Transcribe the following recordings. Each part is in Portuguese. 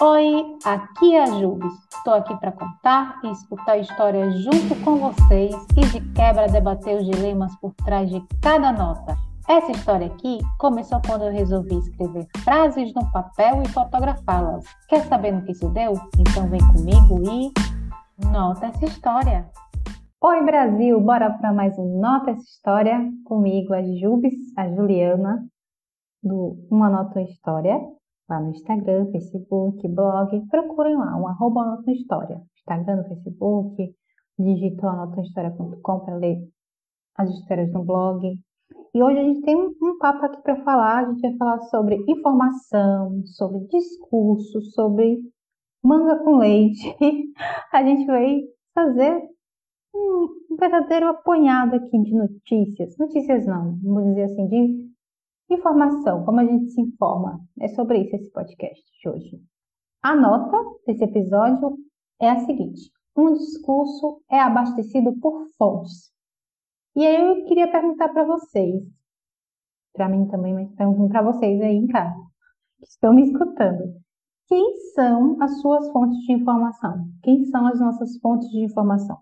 Oi, aqui é a Jubes. Estou aqui para contar e escutar histórias junto com vocês e de quebra debater os dilemas por trás de cada nota. Essa história aqui começou quando eu resolvi escrever frases no papel e fotografá-las. Quer saber no que isso deu? Então vem comigo e nota essa história. Oi Brasil, bora para mais um Nota essa história comigo, a Jubes, a Juliana do Uma Nota História lá no Instagram, Facebook, blog, procurem lá, um arroba Anota História. Instagram, Facebook, digitam para ler as histórias no blog. E hoje a gente tem um, um papo aqui para falar, a gente vai falar sobre informação, sobre discurso, sobre manga com leite. a gente vai fazer um verdadeiro apanhado aqui de notícias. Notícias não, vamos dizer assim, de Informação, como a gente se informa? É sobre isso esse podcast de hoje. A nota desse episódio é a seguinte: um discurso é abastecido por fontes. E aí eu queria perguntar para vocês, para mim também, mas perguntando para vocês aí em casa, que estão me escutando. Quem são as suas fontes de informação? Quem são as nossas fontes de informação?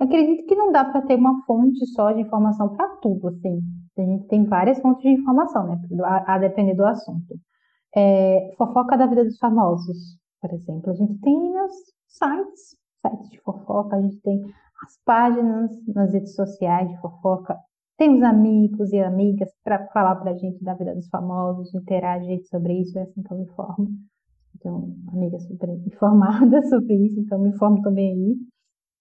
Eu acredito que não dá para ter uma fonte só de informação para tudo, assim. A gente tem várias fontes de informação, né? A, a depender do assunto. É, fofoca da vida dos famosos, por exemplo. A gente tem nos sites, sites de fofoca, a gente tem as páginas nas redes sociais de fofoca. Tem os amigos e amigas para falar para a gente da vida dos famosos, interagir sobre isso, é assim que eu me informo. Então, amigas super informadas sobre isso, então me informo também aí.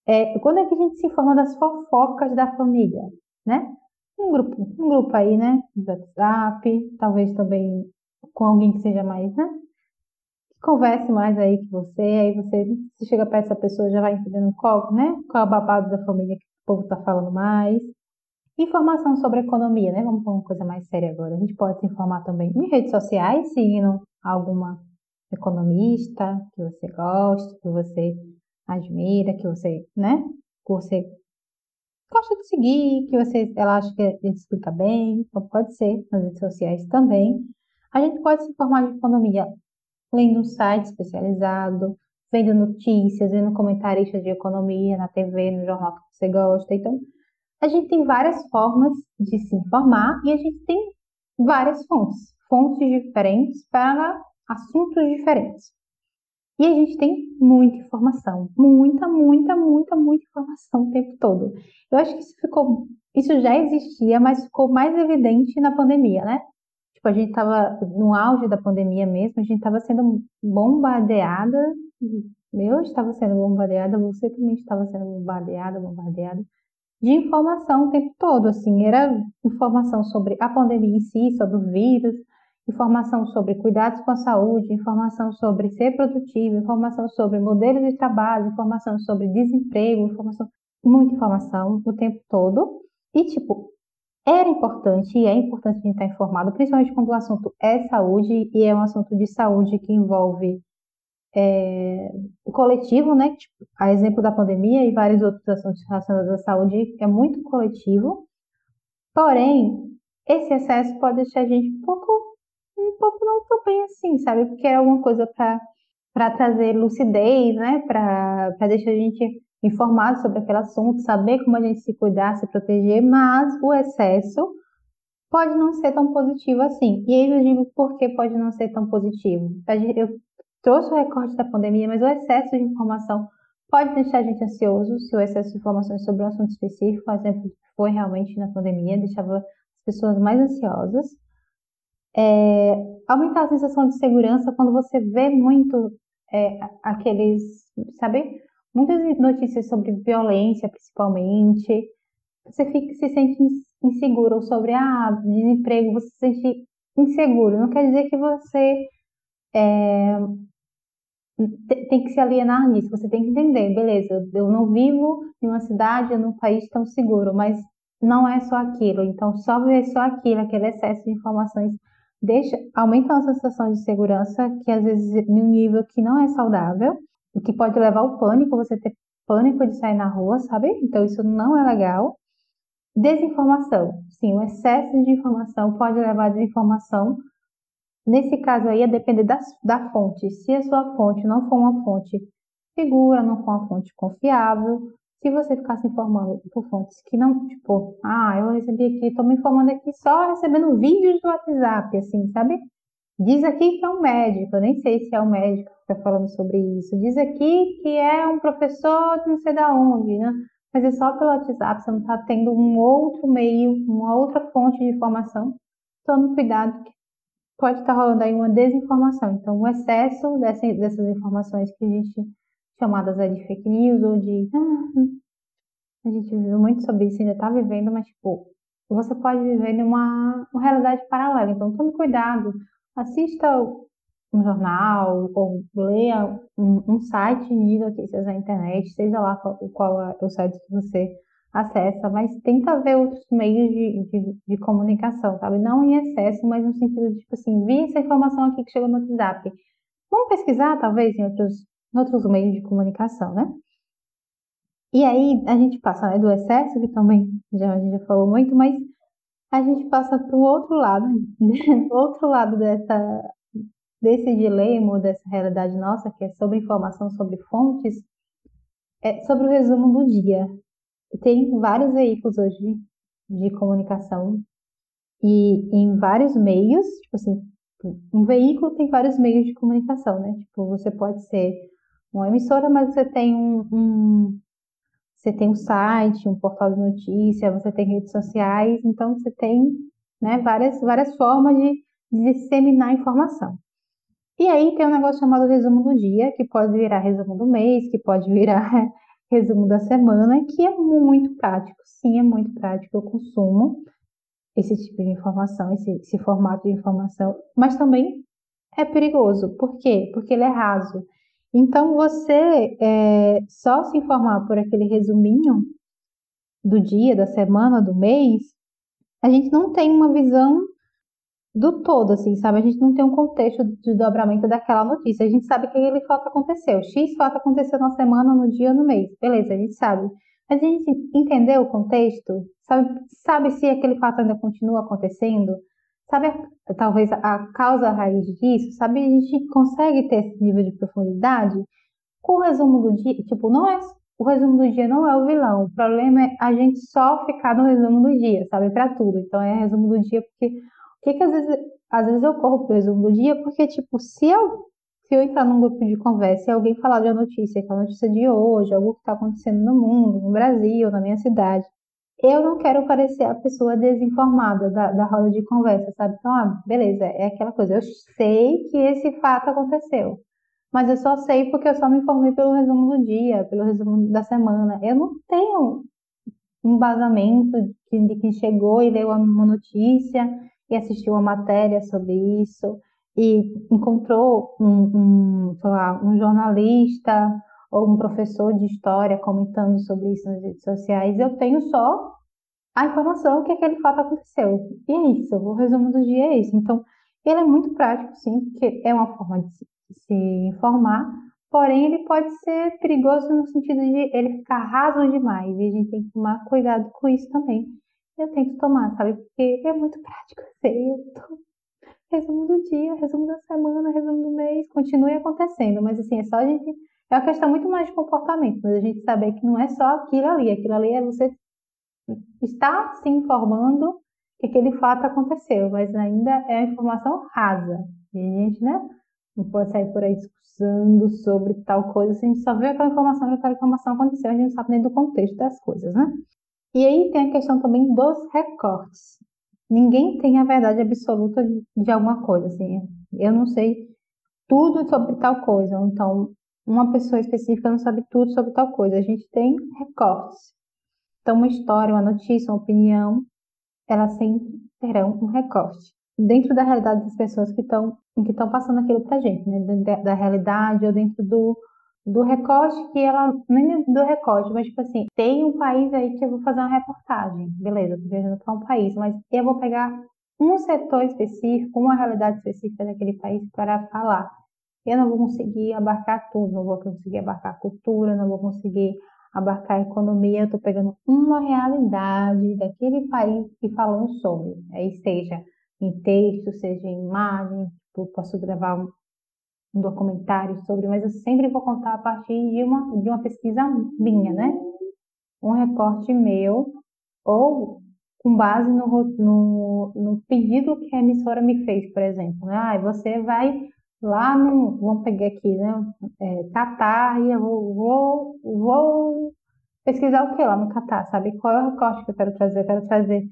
É, quando é que a gente se informa das fofocas da família, né? Um grupo, um grupo aí, né? De WhatsApp, talvez também com alguém que seja mais, né? Que converse mais aí que você, aí você, se chega perto dessa pessoa, já vai entendendo qual, né? Qual é o babado da família que o povo tá falando mais. Informação sobre economia, né? Vamos para uma coisa mais séria agora. A gente pode se informar também em redes sociais, seguindo alguma economista que você gosta, que você admira, que você, né? Que você gosta de seguir, que você, ela acha que a gente explica bem, então pode ser nas redes sociais também. A gente pode se informar de economia lendo um site especializado, vendo notícias, vendo comentaristas de economia na TV, no jornal que você gosta. Então, a gente tem várias formas de se informar e a gente tem várias fontes, fontes diferentes para assuntos diferentes. E a gente tem muita informação, muita, muita, muita, muita informação o tempo todo. Eu acho que isso ficou, isso já existia, mas ficou mais evidente na pandemia, né? Tipo, a gente estava no auge da pandemia mesmo, a gente estava sendo bombardeada, eu estava sendo bombardeada, você também estava sendo bombardeada, bombardeada de informação o tempo todo, assim, era informação sobre a pandemia em si, sobre o vírus, informação sobre cuidados com a saúde, informação sobre ser produtivo, informação sobre modelos de trabalho, informação sobre desemprego, informação, muita informação o tempo todo. E, tipo, era importante e é importante a gente estar informado, principalmente quando o assunto é saúde e é um assunto de saúde que envolve é, o coletivo, né? Tipo, a exemplo da pandemia e vários outros assuntos relacionados à saúde, é muito coletivo. Porém, esse excesso pode deixar a gente um pouco um pouco não tão bem assim, sabe? Porque é alguma coisa para trazer lucidez, né? Para deixar a gente informado sobre aquele assunto, saber como a gente se cuidar, se proteger, mas o excesso pode não ser tão positivo assim. E aí eu digo por que pode não ser tão positivo. Eu trouxe o recorte da pandemia, mas o excesso de informação pode deixar a gente ansioso se o excesso de informações sobre um assunto específico, por exemplo, foi realmente na pandemia, deixava as pessoas mais ansiosas. É, aumentar a sensação de segurança quando você vê muito é, aqueles, sabe? Muitas notícias sobre violência, principalmente. Você fica, se sente inseguro sobre ah, desemprego, você se sente inseguro. Não quer dizer que você é, tem que se alienar nisso. Você tem que entender, beleza, eu não vivo em uma cidade num país tão seguro, mas não é só aquilo. Então, só ver só aquilo, aquele excesso de informações deixa, aumenta a sensação de segurança, que às vezes em um nível que não é saudável, o que pode levar ao pânico, você ter pânico de sair na rua, sabe? Então isso não é legal. Desinformação. Sim, o excesso de informação pode levar à desinformação Nesse caso aí, é depender da, da fonte. Se a sua fonte não for uma fonte segura, não for uma fonte confiável, se você ficar se informando por fontes que não, tipo, ah, eu recebi aqui, estou me informando aqui só recebendo vídeos do WhatsApp, assim, sabe? Diz aqui que é um médico, eu nem sei se é um médico que está falando sobre isso. Diz aqui que é um professor de não sei da onde, né? Mas é só pelo WhatsApp, você não está tendo um outro meio, uma outra fonte de informação. Tome cuidado que pode estar tá rolando aí uma desinformação. Então, o excesso dessas, dessas informações que a gente chamadas de fake news ou de a gente viu muito sobre isso, ainda está vivendo, mas tipo, você pode viver numa uma realidade paralela. Então, tome cuidado, assista um jornal ou leia um, um, site de notícias na internet, seja lá qual, qual é o site que você acessa, mas tenta ver outros meios de, de, de, comunicação, sabe? Não em excesso, mas no sentido de, tipo assim, vi essa informação aqui que chegou no WhatsApp. Vamos pesquisar, talvez, em outros, em outros meios de comunicação, né? E aí a gente passa né, do excesso, que também já, a gente já falou muito, mas a gente passa para o outro lado, né? outro lado dessa, desse dilema, dessa realidade nossa, que é sobre informação sobre fontes, é sobre o resumo do dia. Tem vários veículos hoje de comunicação e em vários meios, tipo assim, um veículo tem vários meios de comunicação, né? Tipo, você pode ser uma emissora, mas você tem um, um você tem um site, um portal de notícia, você tem redes sociais, então você tem né, várias, várias formas de, de disseminar informação. E aí tem um negócio chamado resumo do dia, que pode virar resumo do mês, que pode virar resumo da semana, que é muito prático. Sim, é muito prático. Eu consumo esse tipo de informação, esse, esse formato de informação, mas também é perigoso. Por quê? Porque ele é raso. Então, você é, só se informar por aquele resuminho do dia, da semana, do mês, a gente não tem uma visão do todo, assim, sabe? A gente não tem um contexto de dobramento daquela notícia. A gente sabe que aquele fato aconteceu. X fato aconteceu na semana, no dia, no mês. Beleza, a gente sabe. Mas a gente entendeu o contexto? Sabe, sabe se aquele fato ainda continua acontecendo? Sabe, talvez a causa raiz disso? Sabe, a gente consegue ter esse nível de profundidade com o resumo do dia. Tipo, não é o resumo do dia não é o vilão. O problema é a gente só ficar no resumo do dia, sabe, para tudo. Então é resumo do dia porque o que que às vezes às vezes eu corro pro resumo do dia porque tipo, se eu se eu entrar num grupo de conversa e alguém falar de uma notícia, que é a notícia de hoje, algo que está acontecendo no mundo, no Brasil, na minha cidade, eu não quero parecer a pessoa desinformada da, da roda de conversa, sabe? Então, ah, beleza, é aquela coisa. Eu sei que esse fato aconteceu, mas eu só sei porque eu só me informei pelo resumo do dia, pelo resumo da semana. Eu não tenho um embasamento de, quem chegou e leu uma notícia e assistiu uma matéria sobre isso e encontrou um, um, lá, um jornalista ou um professor de história comentando sobre isso nas redes sociais, eu tenho só a informação que aquele fato aconteceu. E é isso, o resumo do dia é isso. Então, ele é muito prático, sim, porque é uma forma de se, informar, porém ele pode ser perigoso no sentido de ele ficar raso demais, e a gente tem que tomar cuidado com isso também. Eu tento tomar, sabe? Porque é muito prático. Sei, eu tô... Resumo do dia, resumo da semana, resumo do mês, continue acontecendo, mas assim, é só a gente é uma questão muito mais de comportamento, mas a gente saber que não é só aquilo ali, aquilo ali é você estar se informando que aquele fato aconteceu, mas ainda é informação rasa. E a gente, né, não pode sair por aí discussando sobre tal coisa, se a gente só vê aquela informação que aquela informação aconteceu, a gente não sabe nem do contexto das coisas, né? E aí tem a questão também dos recortes. Ninguém tem a verdade absoluta de, de alguma coisa, assim. Eu não sei tudo sobre tal coisa, então uma pessoa específica não sabe tudo sobre tal coisa. A gente tem recortes. Então, uma história, uma notícia, uma opinião, elas sempre terão um recorte dentro da realidade das pessoas que estão que estão passando aquilo para a gente, né? Da, da, realidade ou dentro do, do recorte que ela nem do recorte, mas tipo assim, tem um país aí que eu vou fazer uma reportagem, beleza? Estou viajando para um país, mas eu vou pegar um setor específico, uma realidade específica daquele país para falar eu não vou conseguir abarcar tudo, não vou conseguir abarcar cultura, não vou conseguir abarcar economia, eu estou pegando uma realidade daquele país e falando sobre, aí seja em texto, seja em imagem, tipo, posso gravar um, um documentário sobre, mas eu sempre vou contar a partir de uma, de uma pesquisa minha, né? Um recorte meu, ou com base no, no, no pedido que a emissora me fez, por exemplo. Né? Ah, você vai lá no, vamos pegar aqui, né? É, Catar, e eu vou, vou, vou pesquisar o que lá no Catar, sabe? Qual é o recorte que eu quero trazer? Eu quero trazer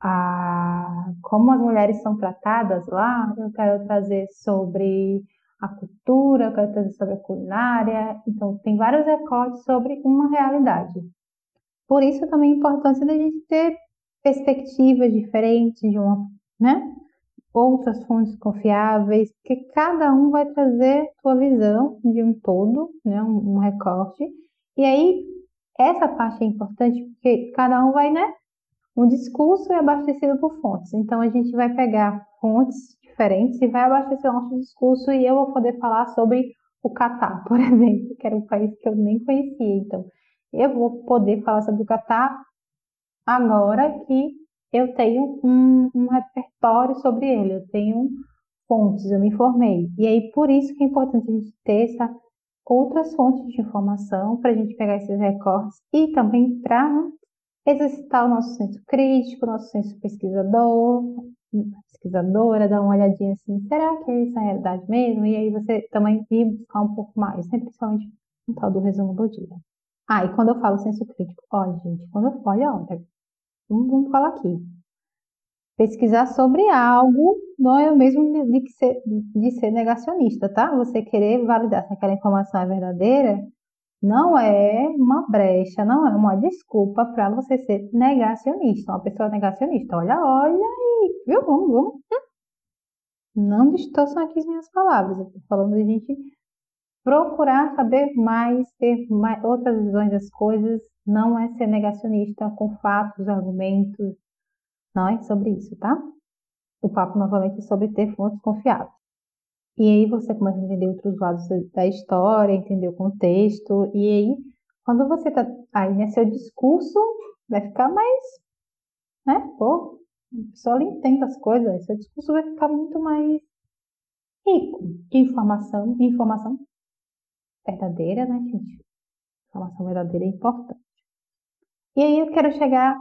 a, como as mulheres são tratadas lá, eu quero trazer sobre a cultura, eu quero trazer sobre a culinária. Então, tem vários recortes sobre uma realidade. Por isso também a importância da gente ter perspectivas diferentes de uma, né? Outras fontes confiáveis, porque cada um vai trazer sua visão de um todo, né? Um, recorte. E aí, essa parte é importante porque cada um vai, né? Um discurso é abastecido por fontes. Então, a gente vai pegar fontes diferentes e vai abastecer nosso discurso e eu vou poder falar sobre o Catar, por exemplo, que era um país que eu nem conhecia. Então, eu vou poder falar sobre o Catar agora que eu tenho um, um repertório sobre ele, eu tenho fontes, eu me informei. E aí, por isso que é importante a gente ter essa, outras fontes de informação para a gente pegar esses recortes e também para exercitar o nosso senso crítico, nosso senso pesquisador, pesquisadora, dar uma olhadinha assim, será que é isso a realidade mesmo? E aí você também ir buscar um pouco mais, né? principalmente no tal do resumo do dia. Ah, e quando eu falo senso crítico, olha, gente, quando eu olha, olha, vamos, falar aqui. Pesquisar sobre algo não é o mesmo de, de, ser, de ser negacionista, tá? Você querer validar se aquela informação é verdadeira, não é uma brecha, não é uma desculpa para você ser negacionista, uma pessoa negacionista. Olha, olha aí, viu? Vamos, vamos. Não distorçam aqui as minhas palavras. Eu falando de gente procurar saber mais, ter mais, outras visões das coisas. Não é ser negacionista com fatos, argumentos. Não é sobre isso, tá? O papo novamente é sobre ter fontes confiáveis. E aí você começa a entender outros lados da história, entender o contexto, e aí, quando você tá aí, né, seu discurso vai ficar mais, né, pô, a pessoa entende as coisas, seu discurso vai ficar muito mais rico de informação, informação verdadeira, né, gente? Informação verdadeira é importante. E aí eu quero chegar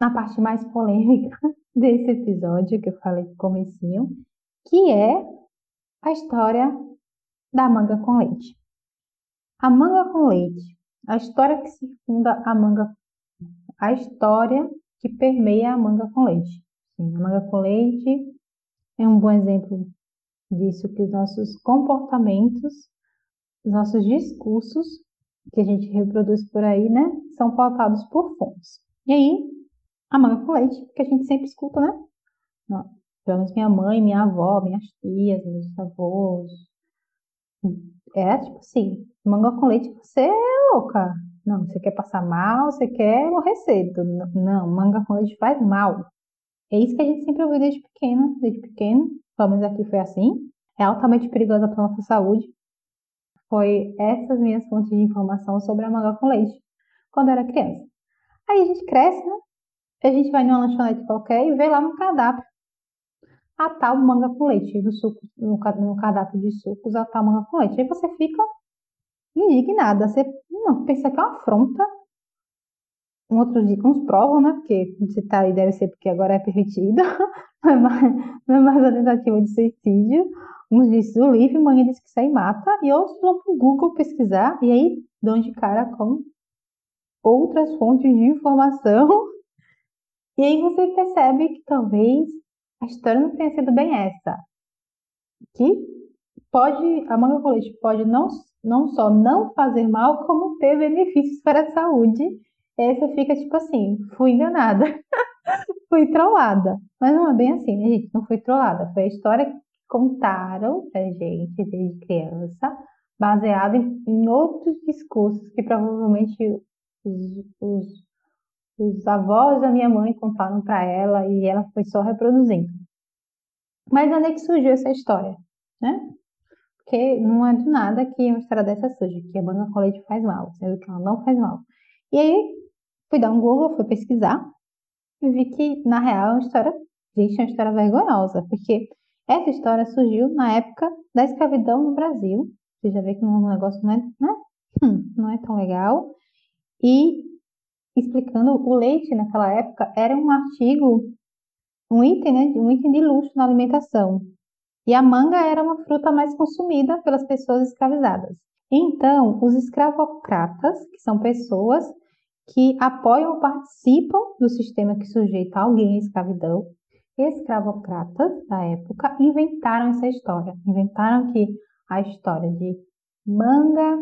na parte mais polêmica desse episódio que eu falei no comecinho, que é a história da manga com leite. A manga com leite, a história que se funda a manga, a história que permeia a manga com leite. Sim, a manga com leite é um bom exemplo disso que os nossos comportamentos, os nossos discursos que a gente reproduz por aí, né, são pautados por fontes. E aí, a manga com leite, que a gente sempre escuta, né? Pelo menos minha mãe, minha avó, minhas tias, meus avós. É tipo assim, manga com leite, você é louca. Não, você quer passar mal, você quer morrer cedo. Não, manga com leite faz mal. É isso que a gente sempre ouviu desde pequeno, desde pequeno. Pelo menos aqui foi assim. É altamente perigosa para nossa saúde. Foi essas minhas fontes de informação sobre a manga com leite quando era criança. Aí a gente cresce, né? A gente vai numa lanchonete qualquer e vê lá no cardápio a tal manga com leite, do suco, no, no cardápio de sucos, a tal manga com leite. Aí você fica indignada, você não, pensa que é uma afronta. Um outros, uns provam, né? Porque você tá aí, deve ser porque agora é permitido, não é mais, não é mais uma tentativa de suicídio. Uns dizem o livre, mãe diz que sai mata, e outros vão para o Google pesquisar, e aí dão de cara com outras fontes de informação. E aí você percebe que talvez a história não tenha sido bem essa. Que pode, a manga com leite pode não, não só não fazer mal, como ter benefícios para a saúde. E aí você fica tipo assim, fui enganada, fui trollada. Mas não é bem assim, né, gente? Não fui trollada. Foi a história que contaram pra gente desde criança, baseada em, em outros discursos que provavelmente os, os os avós da minha mãe contaram para ela e ela foi só reproduzindo. Mas onde é que surgiu essa história, né? Porque não é do nada que uma história dessa surge, que a banga com leite faz mal, sendo que ela não faz mal. E aí, fui dar um Google, fui pesquisar, e vi que, na real, é uma história triste, é uma história vergonhosa, porque Essa história surgiu na época da escravidão no Brasil. Você já vê que o negócio não é, né? Hum, não é tão legal. E explicando o leite naquela época era um artigo, um item, né? Um item de luxo na alimentação. E a manga era uma fruta mais consumida pelas pessoas escravizadas. Então, os escravocratas, que são pessoas que apoiam ou participam do sistema que sujeita alguém à escravidão, escravocratas da época inventaram essa história. Inventaram que a história de manga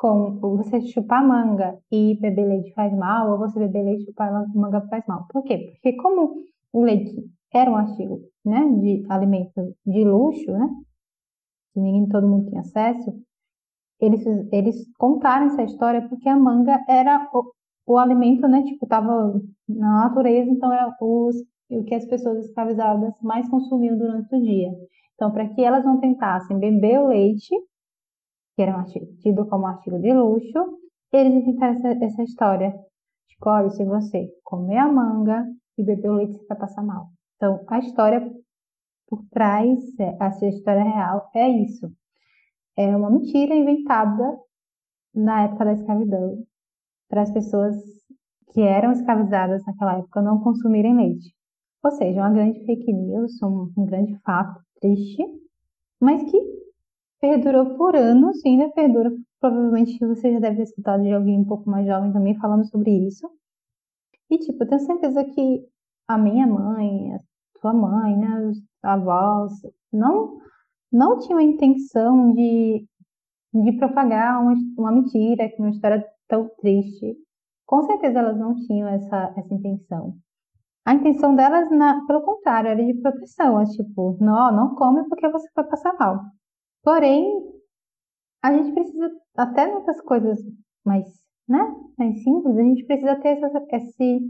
com você chupar manga e beber leite faz mal, ou você beber leite e chupar manga faz mal. Por quê? Porque como o leite era um artigo né, de alimento de luxo, né? Ninguém, todo mundo tinha acesso. Eles, eles contaram essa história porque a manga era o, o alimento, né? Tipo, tava na natureza, então era os, o que as pessoas escravizadas mais consumiam durante o dia. Então, para que elas não tentassem beber o leite, que era um artigo, tido como artigo de luxo, eles inventaram essa, essa história. Escolhe se você comer a manga e beber o leite, você vai passar mal. Então, a história por trás, essa história real, é isso. É uma mentira inventada na época da escravidão para as pessoas que eram escravizadas naquela época não consumirem leite. Ou seja, uma grande fake news, um, um grande fato triste, mas que perdurou por anos ainda perdura. Provavelmente você já deve ter escutado de alguém um pouco mais jovem também falando sobre isso. E, tipo, eu tenho certeza que a minha mãe, a sua mãe, né, os avós, não, não tinham a intenção de, de propagar uma, uma mentira, que uma história tão triste. Com certeza elas não tinham essa, essa intenção. A intenção delas, na, pelo contrário, era de proteção. É tipo, não, não come porque você vai passar mal. Porém, a gente precisa, até nessas coisas mais, né, mais simples, a gente precisa ter essa, esse,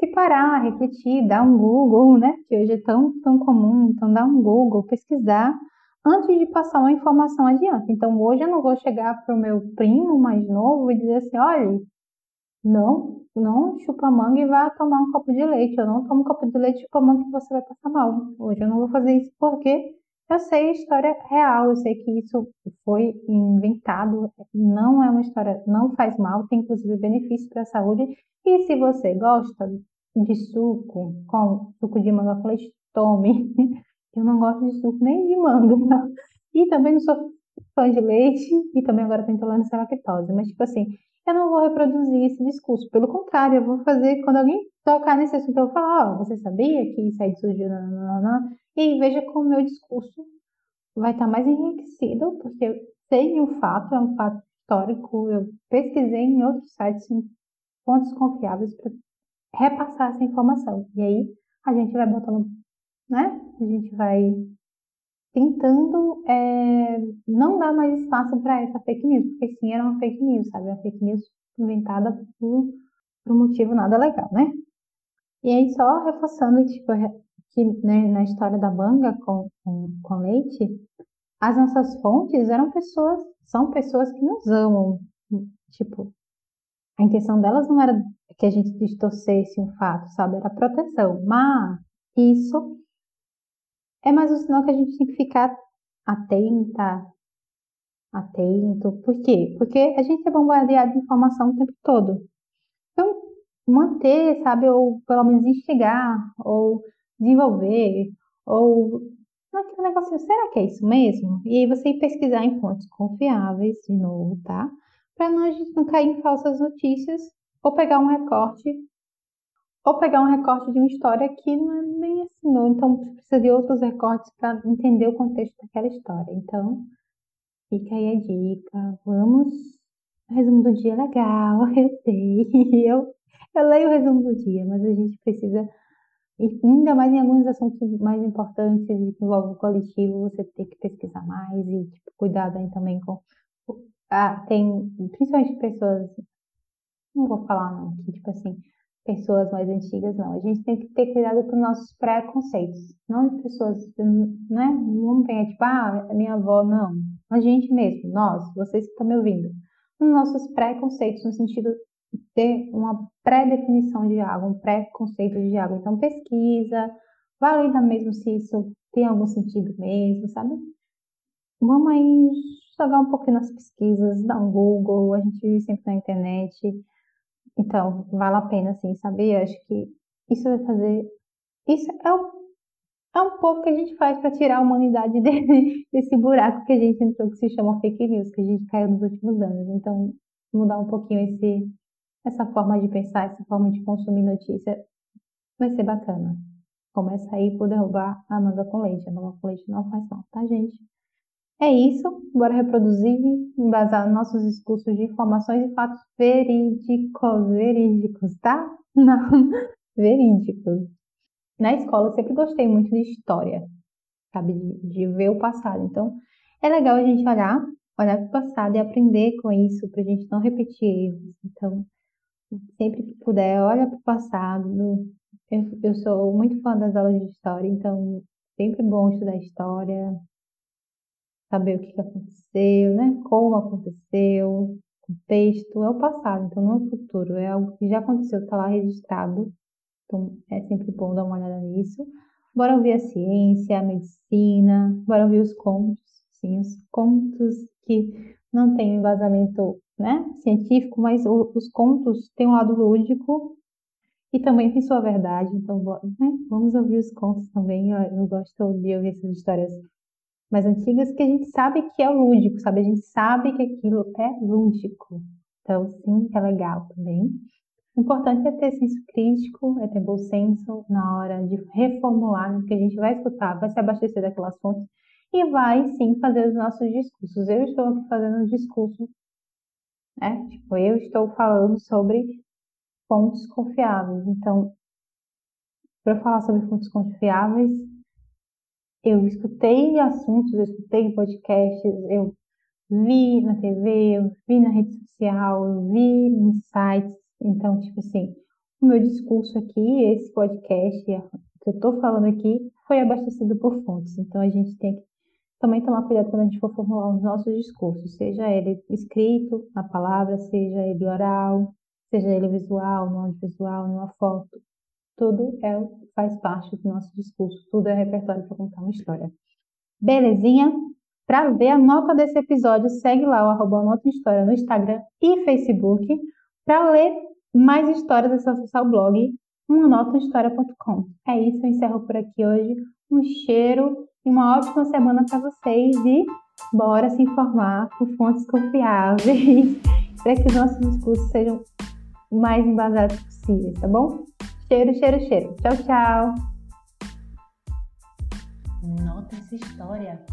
se parar, refletir, dar um Google, né, que hoje é tão, tão comum, então dar um Google, pesquisar, antes de passar uma informação adiante. Então, hoje eu não vou chegar para o meu primo mais novo e dizer assim, olha, não, não chupa manga e vá tomar um copo de leite. Eu não tomo um copo de leite chupa manga que você vai passar mal. Hoje eu não vou fazer isso porque eu sei história real, eu sei que isso foi inventado, não é uma história, não faz mal, tem inclusive benefício para a saúde. E se você gosta de suco, com suco de manga com leite, tome. Eu não gosto de suco nem de manga. E também não sou fã de leite, e também agora estou intolerância à lactose. Mas, tipo assim, eu não vou reproduzir esse discurso. Pelo contrário, eu vou fazer, quando alguém tocar nesse assunto, eu vou falar, ó, oh, você sabia que isso aí surgiu, não, não, não, e veja como o meu discurso vai estar mais enriquecido, porque eu de um fato, é um fato histórico, eu pesquisei em outros sites, em confiáveis, para repassar essa informação. E aí a gente vai botando, né? A gente vai tentando é, não dar mais espaço para essa fake news, porque sim, era uma fake news, sabe? Uma fake news inventada por, por um motivo nada legal, né? E aí, só reforçando tipo, que né, na história da manga com, com, com leite, as nossas fontes eram pessoas, são pessoas que nos amam. Tipo, a intenção delas não era que a gente distorcesse um fato, sabe? Era proteção. Mas isso é mais um sinal que a gente tem que ficar atenta, atento. Por quê? Porque a gente é bombardeado de informação o tempo todo. Então, manter, sabe, ou pelo menos instigar, ou desenvolver, ou aquele negócio, será que é isso mesmo? E aí você ir pesquisar em fontes confiáveis, de novo, tá? Para não, a gente não cair em falsas notícias, ou pegar um recorte ou pegar um recorte de uma história que não é bem assim, não. Então, precisa de outros recortes para entender o contexto daquela história. Então, fica aí a dica. Vamos. O resumo do dia é legal, eu sei. Eu, eu leio o resumo do dia, mas a gente precisa, ainda mais em alguns assuntos mais importantes que envolvem o coletivo, você tem que pesquisar mais e tipo, cuidado aí também com. Ah, tem, principalmente pessoas. Não vou falar, não, que tipo assim pessoas mais antigas, não. A gente tem que ter cuidado com nossos preconceitos. Não de pessoas, né? Não tem, tipo, ah, minha avó, não. A gente mesmo, nós, vocês que estão me ouvindo. Os nossos preconceitos, no sentido ter uma pré-definição de algo, um pré-conceito de algo. Então, pesquisa, valida mesmo se isso tem algum sentido mesmo, sabe? Vamos aí jogar um pouquinho nas pesquisas, dar um Google, a gente vive sempre na internet. Então, vale a pena, assim, saber? Eu acho que isso vai fazer. Isso é, o, é um pouco que a gente faz para tirar a humanidade desse, desse buraco que a gente entrou, que se chama fake news, que a gente caiu nos últimos anos. Então, mudar um pouquinho esse, essa forma de pensar, essa forma de consumir notícia, vai ser bacana. Começa aí por derrubar a manga com leite. A manga com leite não faz mal, tá, gente? É isso. Bora reproduzir, embasar nossos discursos de informações e fatos verídicos. Verídicos, tá? Não, verídicos. Na escola eu sempre gostei muito de história, sabe? De, de ver o passado. Então, é legal a gente olhar, olhar para o passado e aprender com isso, para a gente não repetir erros. Então, sempre que puder, olha para o passado, eu, eu sou muito fã das aulas de história, então sempre bom estudar história, saber o que aconteceu, né? Como aconteceu, contexto, é o passado, então não é o futuro, é algo que já aconteceu, está lá registrado. Então é sempre bom dar uma olhada nisso. Bora ouvir a ciência, a medicina, bora ouvir os contos, sim, os contos que não têm embasamento né, científico, mas os contos têm um lado lúdico e também tem sua verdade, então né, vamos ouvir os contos também. Eu, eu gosto de ouvir essas histórias mais antigas que a gente sabe que é lúdico, sabe? A gente sabe que aquilo é lúdico. Então, sim, é legal também. O importante é ter senso crítico, é ter bom senso na hora de reformular o que a gente vai escutar, vai se abastecer daquelas fontes e vai sim fazer os nossos discursos. Eu estou aqui fazendo um discurso, né? Tipo, eu estou falando sobre fontes confiáveis. Então, para falar sobre fontes confiáveis, eu escutei assuntos, eu escutei podcasts, eu vi na TV, eu vi na rede social, eu vi em sites. Então, tipo assim, o meu discurso aqui, esse podcast que eu estou falando aqui, foi abastecido por fontes. Então, a gente tem que também tomar cuidado quando a gente for formular os nossos discursos, seja ele escrito na palavra, seja ele oral, seja ele visual, não audiovisual, em uma foto. Tudo é, faz parte do nosso discurso, tudo é repertório para contar uma história. Belezinha? Para ver a nota desse episódio, segue lá o arroba Nota História no Instagram e Facebook. Para ler mais histórias, é só acessar o blog umanotahistoria.com. É isso, eu encerro por aqui hoje. Um cheiro e uma ótima semana para vocês e bora se informar por fontes confiáveis para que os nossos discursos sejam mais embasados possíveis, tá bom? Cheiro, cheiro, cheiro. Tchau, tchau. Nota essa história.